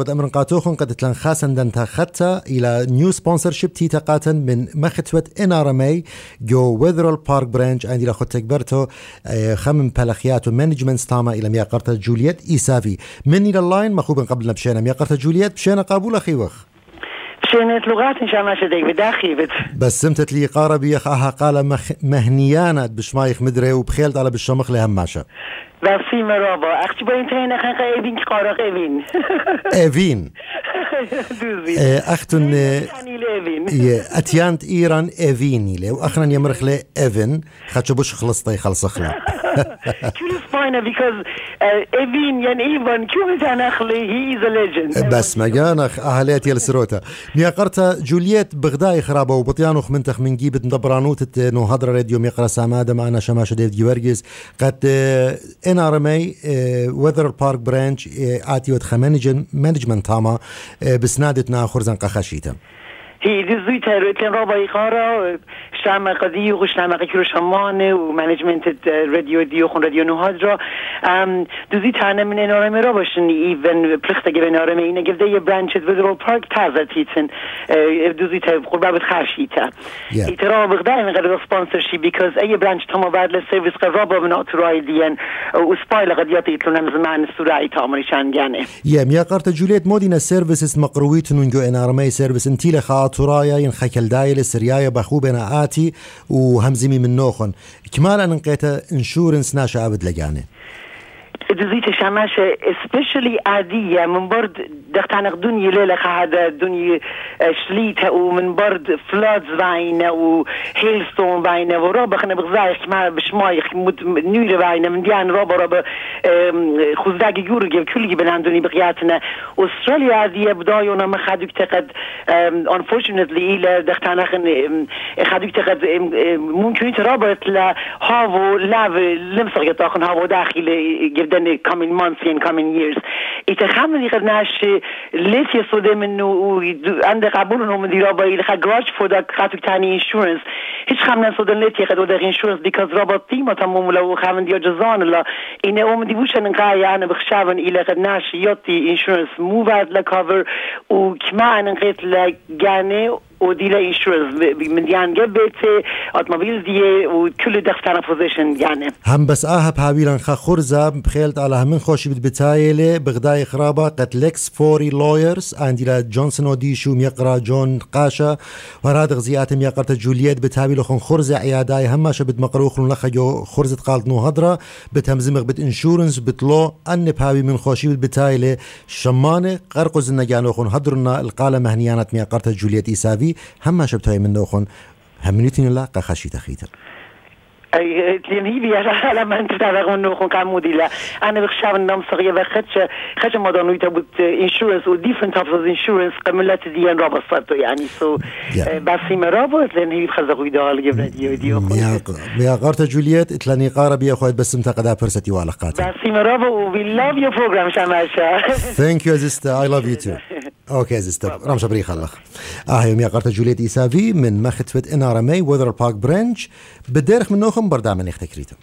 قد أمر قاتوخن قد تلان خاسن دن تخطى إلى نيو سبونسرشيب تي تقاتن من مختوت إن ار ام اي جو ويذرال بارك برانش عندي لخد تكبرتو خمم بلخيات ومانجمنت ستاما إلى مياقرتا جوليت إيسافي. من إلى اللاين مخوبا قبلنا بشينا مياقرتا جوليت بشينا قابول أخي وخ شينت لغات إن شاء الله شديك بداخي بت. بس سمتت لي قاربي يخ أها قال مخ مهنيانات بشمايخ مدري وبخيلت على بالشمخ لهماشة راسي مرابا. أختي باين تين اخن إيفين قارق إيفين. إيفين؟ دوزي. أختن ثاني ليفين أتيانت إيران إيفيني لي وأخنا يمرخ لي إيفن خاتشو بوش خلصتي خلص خلا كل سباينا because ايفين يعني ايفان كيف كان اخلي he is a legend. بس مجانخ أهليتي السروتا. ميقرتا جولييت بغداي خرابة وبطيانوخ منتخ من جيبت دبرانوت نو هضرة راديو ميقرا سامادة معنا شماشة ديف جيورجيز. قد إن آر إم إي وذر بارك برانش آتي وتخ مانجمنت تاما بسنادتنا خرزان قخشيتا. hírizzük területen rabaikára سمقدی و سمقی که شمان و منجمنت رادیو دیو خون رادیو نوهاد را. دوزی تانه من انارم را باشن ایون پلخت به نارمه اینه گفته یه برانچت ویدرال پارک تازه تیتن دوزی تا قربا بد خرشی تا ایترا بغدا اینقدر سپانسرشی بیکاز ای برانچ تما بعد لسرویس قربا با من اترای دین و سپایل قد یاتی هم زمان سورای تامری گانه یه میا قرط جولیت مودین سرویسس مقرویتنون گو انارمه سرویس انتیل خاص. لخاطرايا ين خكل دايل سريايا بخو بنا آتي وهمزمي من نوخن كمالا انقيتا انشورنس ناشا عبد لقاني دزيت شماشة especially عادية من برد دخت عن دنيا ليلة هذا دنيا شليتها ومن برد فلادز باينة وهيل ستون باينة ورابا خنا بغزايخ ما بشمايخ نيرة باينة من ديان رابا رابا خزداقي يورجي كل جبن عندني بقياتنا استراليا عادية بدايونا ما خادوك تقد unfortunately إلى دخت عن خادوك تقد ممكن ترابط لهافو لاف لمسر يطاقن هافو داخل جدا coming months and coming years. يتخمن يقدناش ليس يصدق منه وعندك قبول انه من ديرابا إلى جراج فودا خاتك تاني انشورنس هیچ خمن صدق ليت يقد ودا انشورنس because رابط تيما تموم لو خمن ديو جزان لا إنه أم دي بوشن نقايا يعني بخشابن إلى قدناش يوتي انشورنس مو بعد لكفر وكما نقيت لجاني ودي لا انشورنس من ديان جبت اوتوموبيل دي وكل دختنا بوزيشن يعني هم بس آها بهابيلان خا خرزة بخيلت على همين خوشي بتبتايلة بغداي خرابة قد لكس فوري لويرز عندي لا جونسون وديشو ميقرا جون قاشا وراد غزيات ميقرت جولييت بتهابيلو خون خرزة عياداي هما شبت مقروخ لخا جو خرزة قالت نو هضرة بتهمزمغ بت انشورنس بتلو ان بهابي من خوشي بتبتايلة شمانة قرقز النجانو خون هضرنا القالة مهنيانات ميقرت جولييت إيسافي هما شبتهاي من نوخون همنيتين لا قخشي تخيتا اي تلين هي على ما انت تعرف انه خون كامودي لا. أنا بخشاب النوم صغير بخدش خدش مودانو يتبوت انشورنس و ديفرنت اوف انشورنس قملات ديان رابط صارتو يعني سو Yeah. بس ما رابط لأن هي خزقوا يدال جبنا ديو ديو يا قارتا جولييت اتلاني قاربي اخوات بس متقدا فرستي وعلاقاتي بس ما رابط وي لاف يور بروجرام شماشا ثانك يو زيستا اي لاف يو تو أوكي زيستا رمش بريخ الله آه يوم يا قارتا جولييت ايسافي من مختفت ان ار ام اي وذر بارك برانش بديرخ من نوخم بردامن يختكريتم